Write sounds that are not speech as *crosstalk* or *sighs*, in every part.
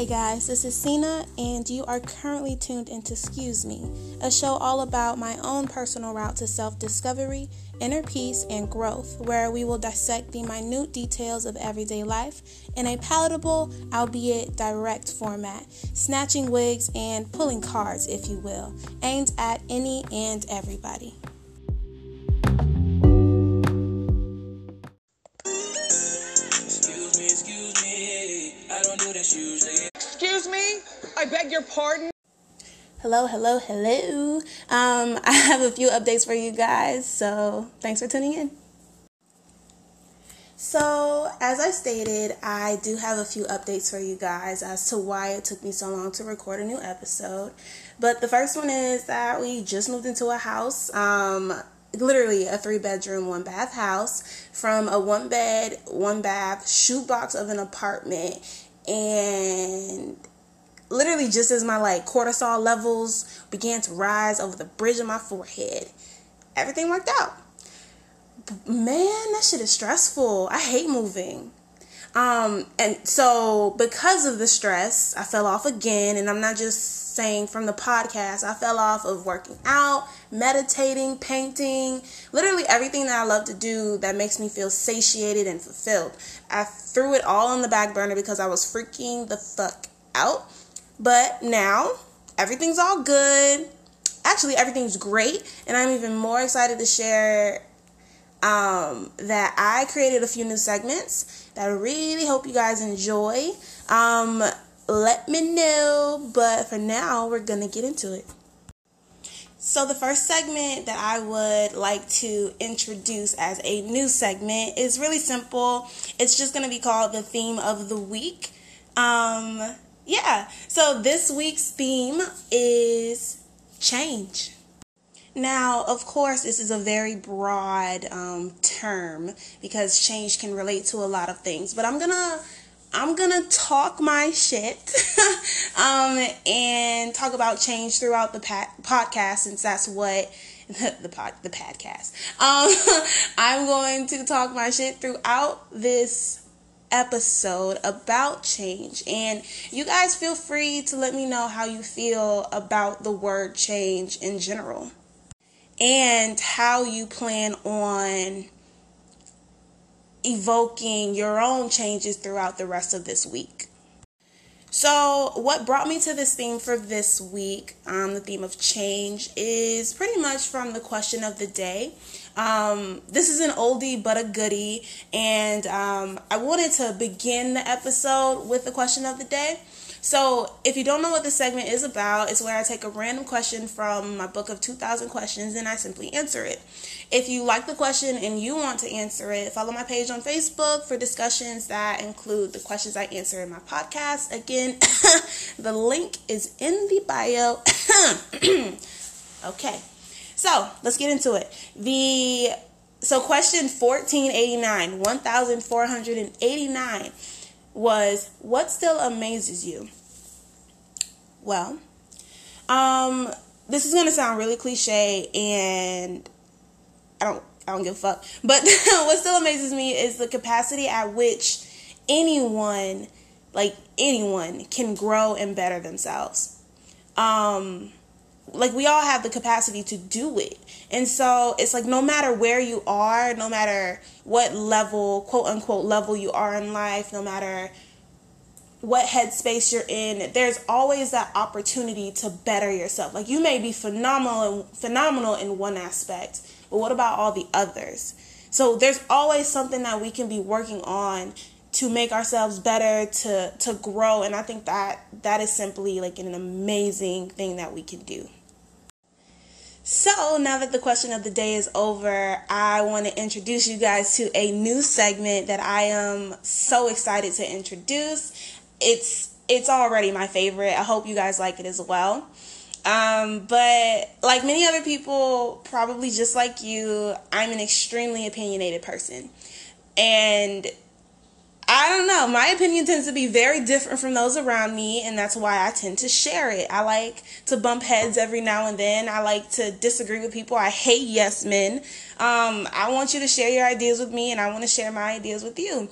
Hey guys, this is Cena, and you are currently tuned into Excuse Me, a show all about my own personal route to self discovery, inner peace, and growth, where we will dissect the minute details of everyday life in a palatable, albeit direct format, snatching wigs and pulling cards, if you will, aimed at any and everybody. Excuse me, excuse me. I don't do this usually. Excuse me? I beg your pardon? Hello, hello, hello. Um, *laughs* I have a few updates for you guys, so thanks for tuning in. So, as I stated, I do have a few updates for you guys as to why it took me so long to record a new episode. But the first one is that we just moved into a house, um, literally a three bedroom, one bath house, from a one bed, one bath shoebox of an apartment. And literally just as my like cortisol levels began to rise over the bridge of my forehead everything worked out. Man that shit is stressful. I hate moving. Um and so because of the stress i fell off again. And i'm not just saying from the podcast i fell off of working out meditating painting literally everything that i love to do that makes me feel satiated and fulfilled. I threw it all on the back burner because i was freaking the fuck out but now everything's all good. Actually, everything's great, and I'm even more excited to share um, that I created a few new segments that I really hope you guys enjoy. Um, let me know, but for now, we're gonna get into it. So, the first segment that I would like to introduce as a new segment is really simple. It's just going to be called the theme of the week. Um, yeah, so this week's theme is change. Now, of course, this is a very broad um, term because change can relate to a lot of things, but I'm gonna I'm gonna talk my shit *laughs* um, and talk about change throughout the podcast since that's what the, *laughs* the pod the podcast. Um, *laughs* I'm going to talk my shit throughout this episode about change. And you guys feel free to let me know how you feel about the word change in general and how you plan on evoking your own changes throughout the rest of this week. So, what brought me to this theme for this week, um, the theme of change, is pretty much from the question of the day. Um, this is an oldie but a goodie, and um, I wanted to begin the episode with the question of the day. So, if you don't know what the segment is about, it's where I take a random question from my book of 2,000 questions and I simply answer it. If you like the question and you want to answer it, follow my page on Facebook for discussions that include the questions I answer in my podcast. Again, *coughs* the link is in the bio. *coughs* okay. So, let's get into it. The so question 1489, 1489 was what still amazes you? Well, um this is to sound really cliche and I don't I don't give a fuck. But *laughs* what still amazes me is the capacity at which anyone, like anyone, can grow and better themselves. Um, like we all have the capacity to do it. And so it's like no matter where you are, no matter what level, quote unquote level you are in life, no matter what headspace you're in, there's always that opportunity to better yourself. Like you may be phenomenal phenomenal in one aspect, but what about all the others? So there's always something that we can be working on to make ourselves better, to to grow, and I think that that is simply like an amazing thing that we can do. So, now that the question of the day is over, I want to introduce you guys to a new segment that I am so excited to introduce. It's it's already my favorite. I hope you guys like it as well. Um, but like many other people, probably just like you, I'm an extremely opinionated person. And I don't know, my opinion tends to be very different from those around me, and that's why I tend to share it. I like to bump heads every now and then. I like to disagree with people. I hate yes men. Um, I want you to share your ideas with me, and I want to share my ideas with you.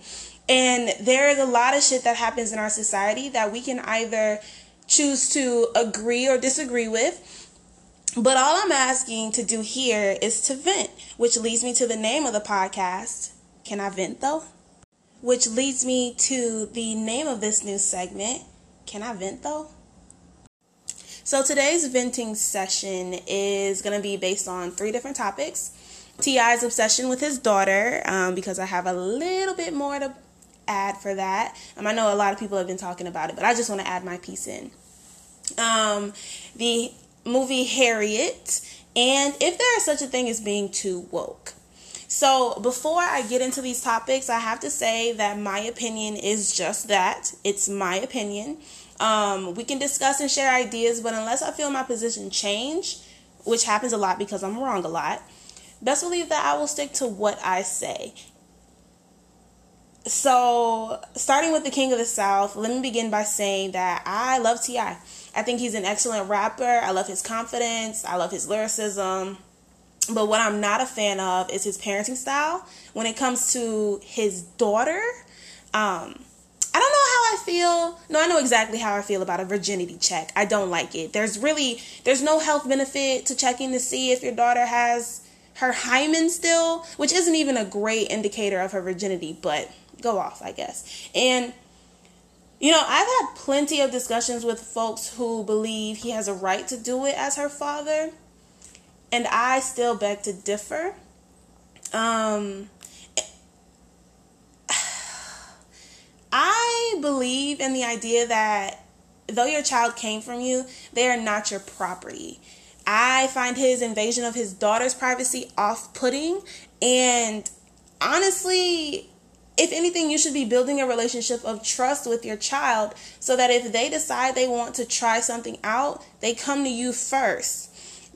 And there is a lot of shit that happens in our society that we can either choose to agree or disagree with. But all I'm asking to do here is to vent, which leads me to the name of the podcast. Can I vent though? Which leads me to the name of this new segment. Can I vent though? So today's venting session is going to be based on three different topics. T.I.'s obsession with his daughter, um, because I have a little bit more to add for that. Um, I know a lot of people have been talking about it, but I just want to add my piece in. Um, the movie Harriet, and if there is such a thing as being too woke. So, before I get into these topics, I have to say that my opinion is just that it's my opinion. Um, we can discuss and share ideas, but unless I feel my position change, which happens a lot because I'm wrong a lot, best believe that I will stick to what I say. So, starting with the King of the South, let me begin by saying that I love T.I. I think he's an excellent rapper. I love his confidence. I love his lyricism. But what I'm not a fan of is his parenting style. When it comes to his daughter, um, I don't know how I feel. No, I know exactly how I feel about a virginity check. I don't like it. There's really there's no health benefit to checking to see if your daughter has her hymen still, which isn't even a great indicator of her virginity, but go off, I guess. And you know, I've had plenty of discussions with folks who believe he has a right to do it as her father, and I still beg to differ. Um, *sighs* I believe in the idea that though your child came from you, they are not your property. I find his invasion of his daughter's privacy off putting, and honestly, if anything, you should be building a relationship of trust with your child so that if they decide they want to try something out, they come to you first.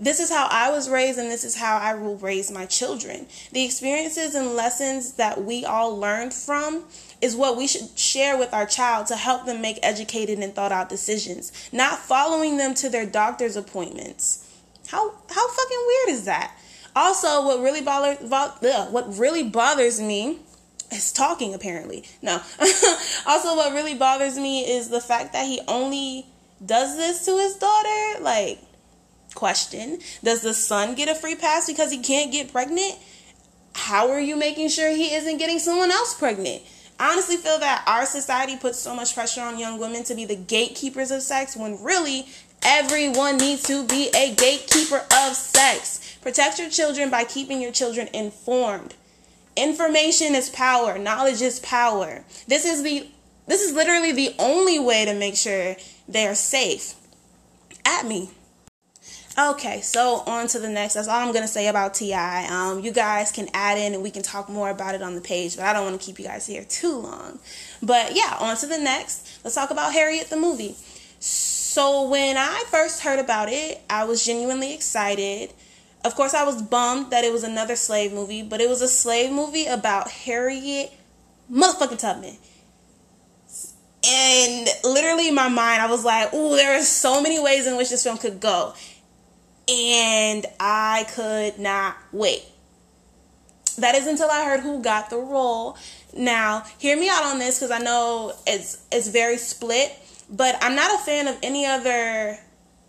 This is how I was raised, and this is how I will raise my children. The experiences and lessons that we all learned from is what we should share with our child to help them make educated and thought out decisions, not following them to their doctor's appointments. How how fucking weird is that? Also, what really bothers what really bothers me is talking apparently. No. *laughs* also what really bothers me is the fact that he only does this to his daughter. Like question, does the son get a free pass because he can't get pregnant? How are you making sure he isn't getting someone else pregnant? I honestly feel that our society puts so much pressure on young women to be the gatekeepers of sex when really everyone needs to be a gatekeeper of sex. Protect your children by keeping your children informed. Information is power. Knowledge is power. This is the this is literally the only way to make sure they're safe. At me. Okay, so on to the next. That's all I'm gonna say about Ti. Um, you guys can add in and we can talk more about it on the page, but I don't want to keep you guys here too long. But yeah, on to the next. Let's talk about Harriet the movie. So when I first heard about it, I was genuinely excited. Of course, I was bummed that it was another slave movie, but it was a slave movie about Harriet motherfucking Tubman. And literally in my mind, I was like, "Ooh, there are so many ways in which this film could go," and I could not wait. That is until I heard who got the role. Now, hear me out on this because I know it's it's very split, but I'm not a fan of any other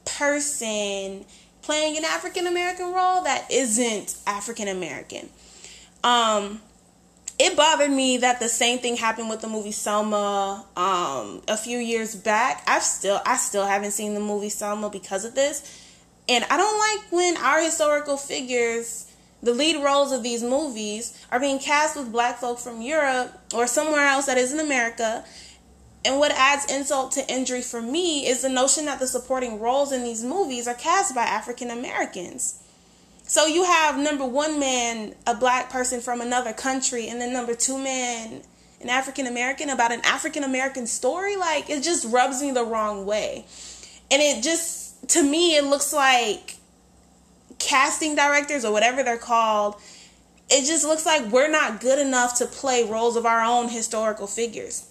person playing an African American role that isn't African American. Um, it bothered me that the same thing happened with the movie Selma um, a few years back. I've still I still haven't seen the movie Selma because of this. And I don't like when our historical figures, the lead roles of these movies, are being cast with black folk from Europe or somewhere else that isn't America and what adds insult to injury for me is the notion that the supporting roles in these movies are cast by African Americans. So you have number one man, a black person from another country, and then number two man, an African American about an African American story. Like it just rubs me the wrong way. And it just, to me, it looks like casting directors or whatever they're called. It just looks like we're not good enough to play roles of our own historical figures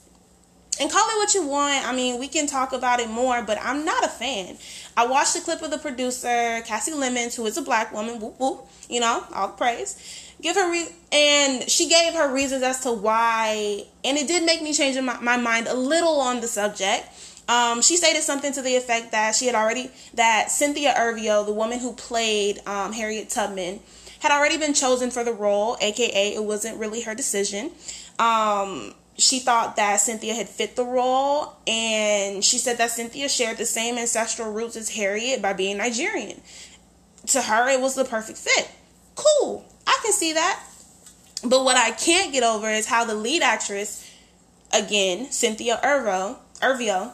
and call it what you want. I mean, we can talk about it more, but I'm not a fan. I watched the clip of the producer, Kasi Lemmons, who is a black woman, whoop, whoop, you know, all praise. give her re- and she gave her reasons as to why, and it did make me change my, my mind a little on the subject. Um, she stated something to the effect that she had already that Cynthia Erivo, the woman who played um, Harriet Tubman, had already been chosen for the role, aka it wasn't really her decision. Um, she thought that Cynthia had fit the role, and she said that Cynthia shared the same ancestral roots as Harriet by being Nigerian. To her, it was the perfect fit. Cool, I can see that. But what I can't get over is how the lead actress, again, Cynthia Erivo, Erivo,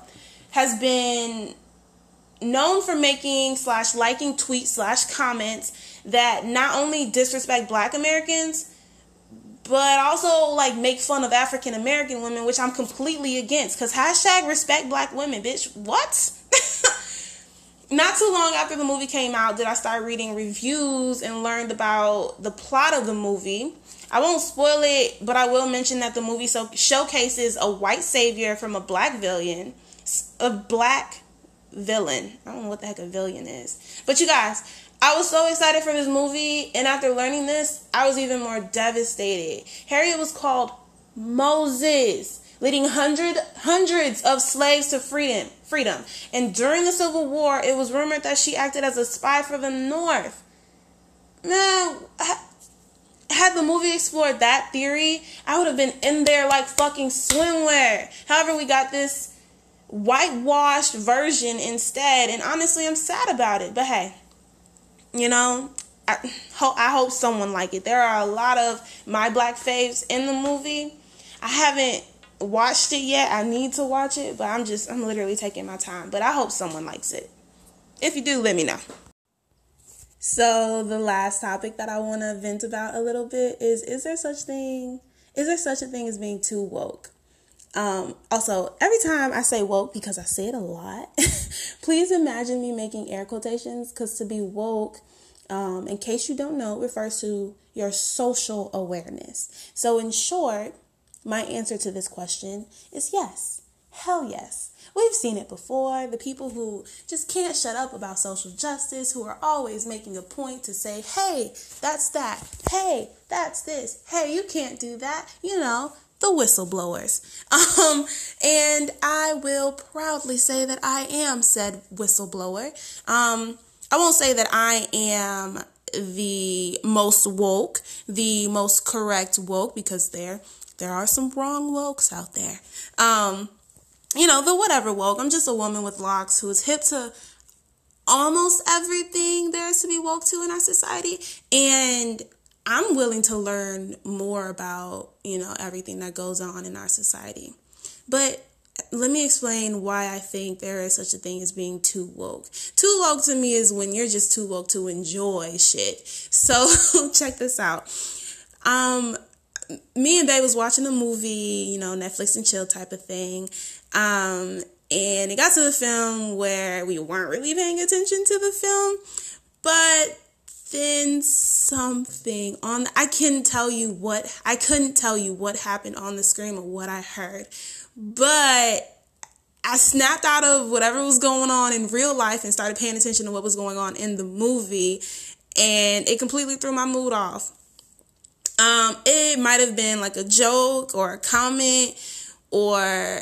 has been known for making slash liking tweets slash comments that not only disrespect black Americans, but also like make fun of African American women, which I'm completely against. Cause hashtag respect black women, bitch. What? *laughs* Not too long after the movie came out, did I start reading reviews and learned about the plot of the movie. I won't spoil it, but I will mention that the movie so showcases a white savior from a black villain, a black villain. I don't know what the heck a villain is, but you guys, I was so excited for this movie, and after learning this, I was even more devastated. Harriet was called Moses, leading hundred hundreds of slaves to freedom. Freedom, and during the Civil War, it was rumored that she acted as a spy for the North. Man, had the movie explored that theory, I would have been in there like fucking swimwear. However, we got this whitewashed version instead, and honestly, I'm sad about it. But hey you know, I hope I hope someone like it. There are a lot of my black faves in the movie. I haven't watched it yet. I need to watch it, but I'm just I'm literally taking my time. But I hope someone likes it. If you do, let me know. So the last topic that I want to vent about a little bit is is there such thing is there such a thing as being too woke? Um, also, every time I say woke, because I say it a lot, *laughs* please imagine me making air quotations because to be woke, um, in case you don't know, refers to your social awareness. So, in short, my answer to this question is yes. Hell yes. We've seen it before. The people who just can't shut up about social justice, who are always making a point to say, hey, that's that. Hey, that's this. Hey, you can't do that. You know, the whistleblowers. *laughs* Um, and I will proudly say that I am said whistleblower. Um, I won't say that I am the most woke, the most correct woke, because there there are some wrong wokes out there. Um, you know, the whatever woke. I'm just a woman with locks who is hip to almost everything there is to be woke to in our society. And I'm willing to learn more about, you know, everything that goes on in our society. But let me explain why I think there is such a thing as being too woke. Too woke to me is when you're just too woke to enjoy shit. So *laughs* check this out. Um, me and Babe was watching a movie, you know, Netflix and chill type of thing. Um, and it got to the film where we weren't really paying attention to the film, but then something on I couldn't tell you what I couldn't tell you what happened on the screen or what I heard. But I snapped out of whatever was going on in real life and started paying attention to what was going on in the movie and it completely threw my mood off. Um it might have been like a joke or a comment or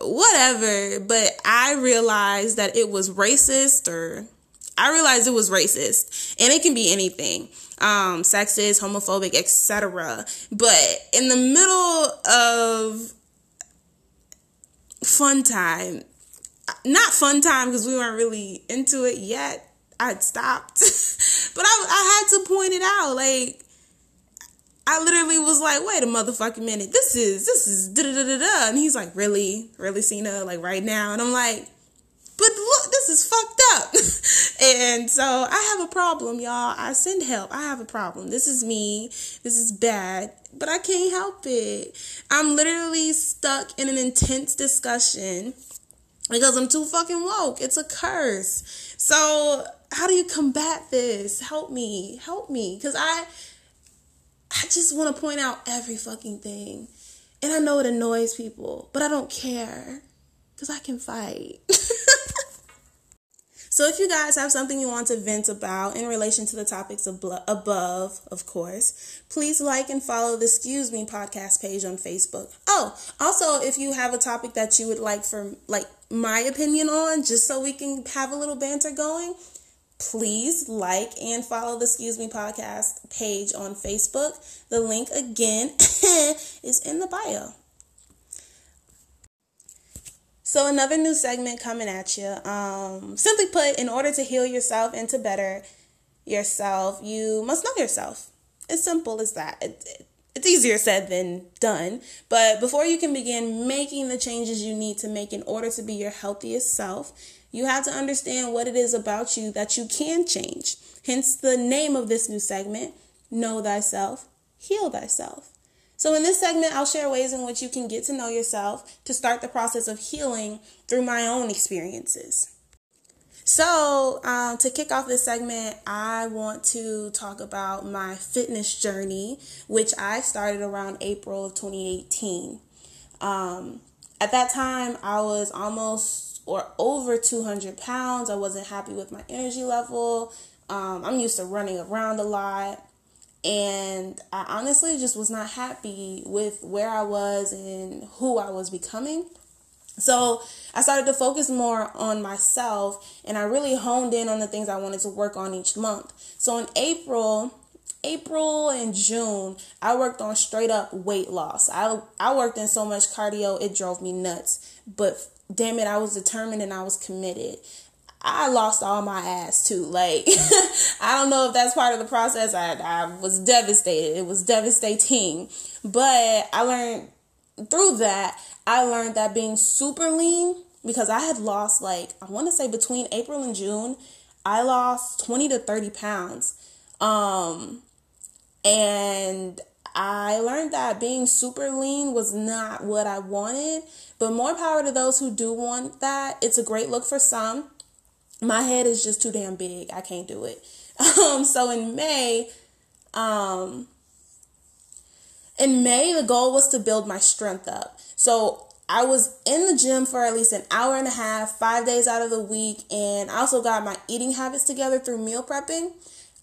whatever, but I realized that it was racist or I realized it was racist, and it can be anything, um, sexist, homophobic, etc. But in the middle of fun time, not fun time because we weren't really into it yet. I'd stopped, *laughs* but I, I had to point it out. Like, I literally was like, wait a motherfucking minute. This is, this is da da da da. And he's like, really? Really, Cena? Like, right now? And I'm like, but look, this is fucked up. *laughs* and so I have a problem, y'all. I send help. I have a problem. This is me. This is bad, but I can't help it. I'm literally stuck in an intense discussion because I'm too fucking woke. It's a curse. So, how do you combat this? Help me. Help me cuz I I just want to point out every fucking thing. And I know it annoys people, but I don't care cuz I can fight. *laughs* So, if you guys have something you want to vent about in relation to the topics above, of course, please like and follow the Excuse Me podcast page on Facebook. Oh, also, if you have a topic that you would like for like my opinion on, just so we can have a little banter going, please like and follow the Excuse Me podcast page on Facebook. The link again *coughs* is in the bio. So, another new segment coming at you. Um, simply put, in order to heal yourself and to better yourself, you must know yourself. As simple as that. It, it, it's easier said than done. But before you can begin making the changes you need to make in order to be your healthiest self, you have to understand what it is about you that you can change. Hence the name of this new segment Know Thyself, Heal Thyself. So, in this segment, I'll share ways in which you can get to know yourself to start the process of healing through my own experiences. So, um, to kick off this segment, I want to talk about my fitness journey, which I started around April of 2018. Um, at that time, I was almost or over 200 pounds. I wasn't happy with my energy level. Um, I'm used to running around a lot. And I honestly just was not happy with where I was and who I was becoming. So I started to focus more on myself and I really honed in on the things I wanted to work on each month. So in April, April and June, I worked on straight up weight loss. I I worked in so much cardio, it drove me nuts. But damn it, I was determined and I was committed. I lost all my ass too. Like, *laughs* I don't know if that's part of the process. I, I was devastated. It was devastating. But I learned through that, I learned that being super lean, because I had lost like, I want to say between April and June, I lost 20 to 30 pounds. Um, and I learned that being super lean was not what I wanted, but more power to those who do want that. It's a great look for some my head is just too damn big. I can't do it. *laughs* Um, so in May, um, in May, the goal was to build my strength up. So I was in the gym for at least an hour and a half, five days out of the week, and I also got my eating habits together through meal prepping.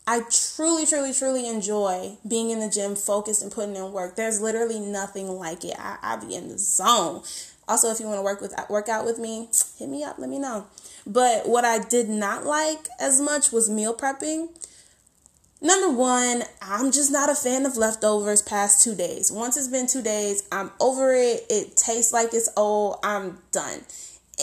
I truly, truly, truly enjoy being in the gym, focused and putting in work. There's literally nothing like it. I, I be in the zone. Also, if you want to work with work out with me, hit me up. Let me know. But what I did not like as much was meal prepping. Number one, I'm just not a fan of leftovers past two days. Once it's been two days, I'm over it. It tastes like it's old. I'm done.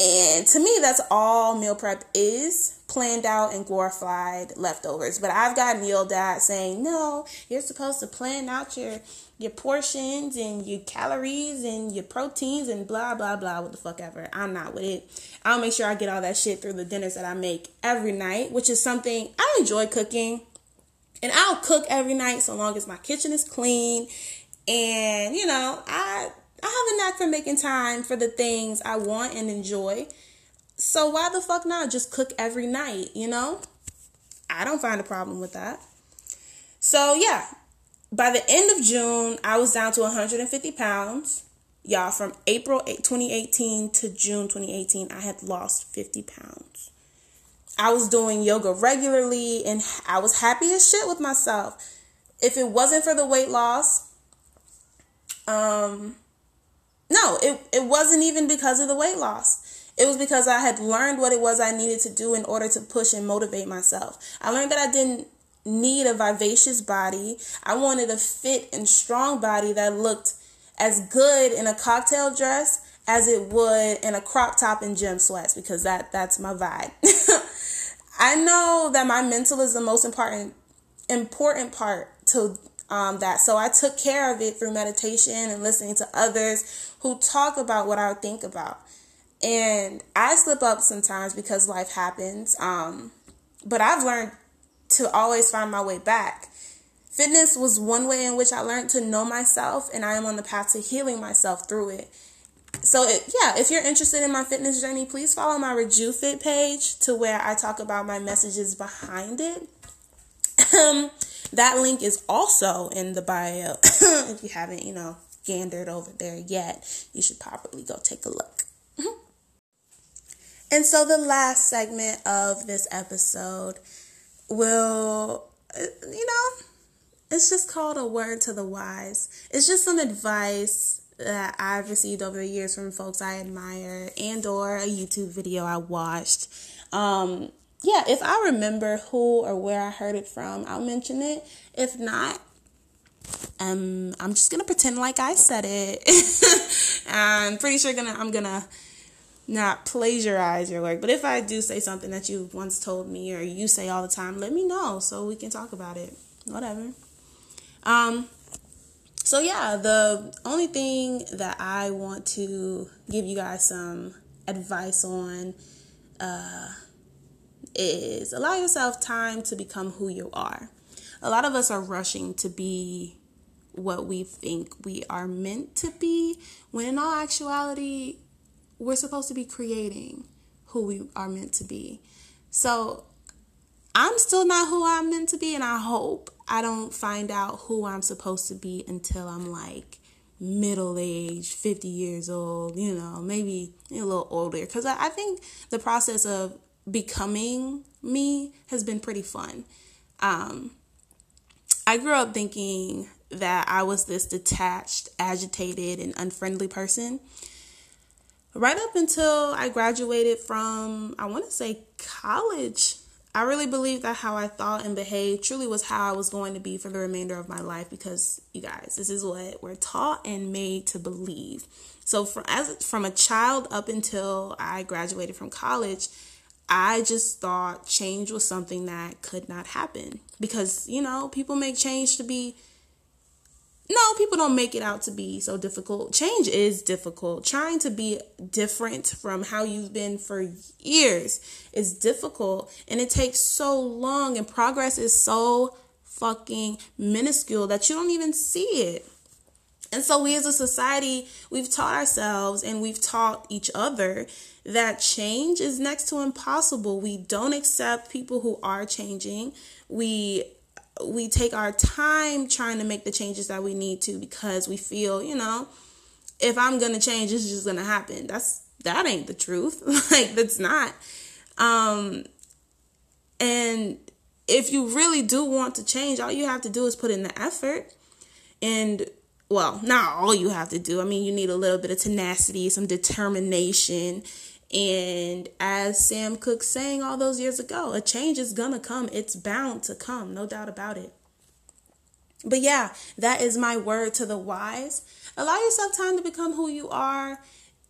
And to me, that's all meal prep is planned out and glorified leftovers. But I've gotten yelled at saying, no, you're supposed to plan out your your portions and your calories and your proteins and blah blah blah what the fuck ever. I'm not with it. I'll make sure I get all that shit through the dinners that I make every night, which is something I enjoy cooking. And I'll cook every night so long as my kitchen is clean. And you know, I I have a knack for making time for the things I want and enjoy. So why the fuck not just cook every night, you know? I don't find a problem with that. So yeah, by the end of June, I was down to 150 pounds. Y'all, from April 2018 to June 2018, I had lost 50 pounds. I was doing yoga regularly and I was happy as shit with myself. If it wasn't for the weight loss, um, no, it, it wasn't even because of the weight loss. It was because I had learned what it was I needed to do in order to push and motivate myself. I learned that I didn't need a vivacious body. I wanted a fit and strong body that looked as good in a cocktail dress as it would in a crop top and gym sweats because that that's my vibe. *laughs* I know that my mental is the most important important part to um, that. So I took care of it through meditation and listening to others who talk about what I think about. And I slip up sometimes because life happens. Um, but I've learned to always find my way back. Fitness was one way in which I learned to know myself, and I am on the path to healing myself through it. So, it, yeah, if you're interested in my fitness journey, please follow my RejoovFit page to where I talk about my messages behind it. Um, that link is also in the bio. *coughs* if you haven't, you know, gandered over there yet, you should probably go take a look. *laughs* And so the last segment of this episode will, uh, you know, it's just called a word to the wise. It's just some advice that I've received over the years from folks I admire and or a YouTube video I watched. Um, yeah, if I remember who or where I heard it from, I'll mention it. If not, um, I'm just gonna pretend like I said it. *laughs* I'm pretty sure gonna I'm gonna not plagiarize your work. But if I do say something that you once told me or you say all the time, let me know so we can talk about it. Whatever. Um so yeah, the only thing that I want to give you guys some advice on uh is allow yourself time to become who you are. A lot of us are rushing to be what we think we are meant to be, when in all actuality, we're supposed to be creating who we are meant to be. So I'm still not who I'm meant to be, and I hope I don't find out who I'm supposed to be until I'm like middle age, 50 years old, you know, maybe a little older. Because I think the process of becoming me has been pretty fun. Um, I grew up thinking that I was this detached, agitated, and unfriendly person. Right up until I graduated from, I want to say, college, I really believed that how I thought and behaved truly was how I was going to be for the remainder of my life because you guys, this is what we're taught and made to believe. So from as from a child up until I graduated from college, I just thought change was something that could not happen because, you know, people make change to be no, people don't make it out to be so difficult. Change is difficult. Trying to be different from how you've been for years is difficult and it takes so long and progress is so fucking minuscule that you don't even see it. And so we as a society, we've taught ourselves and we've taught each other that change is next to impossible. We don't accept people who are changing. We we take our time trying to make the changes that we need to because we feel, you know, if I'm going to change it's just going to happen. That's that ain't the truth. *laughs* like that's not. Um and if you really do want to change, all you have to do is put in the effort and well, not all you have to do. I mean, you need a little bit of tenacity, some determination. And as Sam Cooke sang all those years ago, a change is gonna come. It's bound to come, no doubt about it. But yeah, that is my word to the wise. Allow yourself time to become who you are.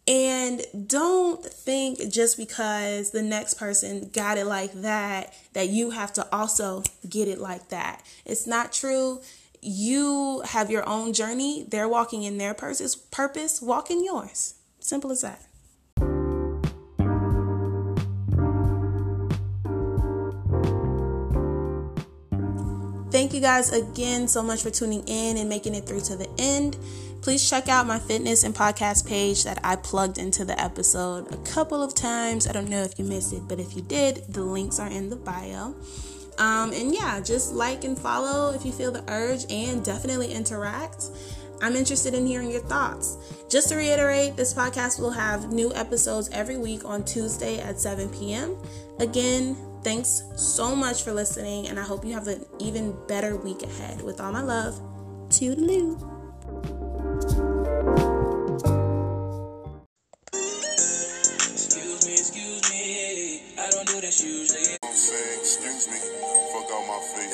And don't think just because the next person got it like that, that you have to also get it like that. It's not true you have your own journey. They're walking in their purpose, purpose, walk in yours. Simple as that. You guys again so much for tuning in and making it through to the end. Please check out my fitness and podcast page that I plugged into the episode a couple of times. I don't know if you missed it, but if you did, the links are in the bio. Um, and yeah, just like and follow if you feel the urge and definitely interact. I'm interested in hearing your thoughts. Just to reiterate, this podcast will have new episodes every week on Tuesday at 7 p.m. Again, Thanks so much for listening, and I hope you have an even better week ahead. With all my love, toodaloo. Excuse me, excuse me. I don't do this usually. Excuse me.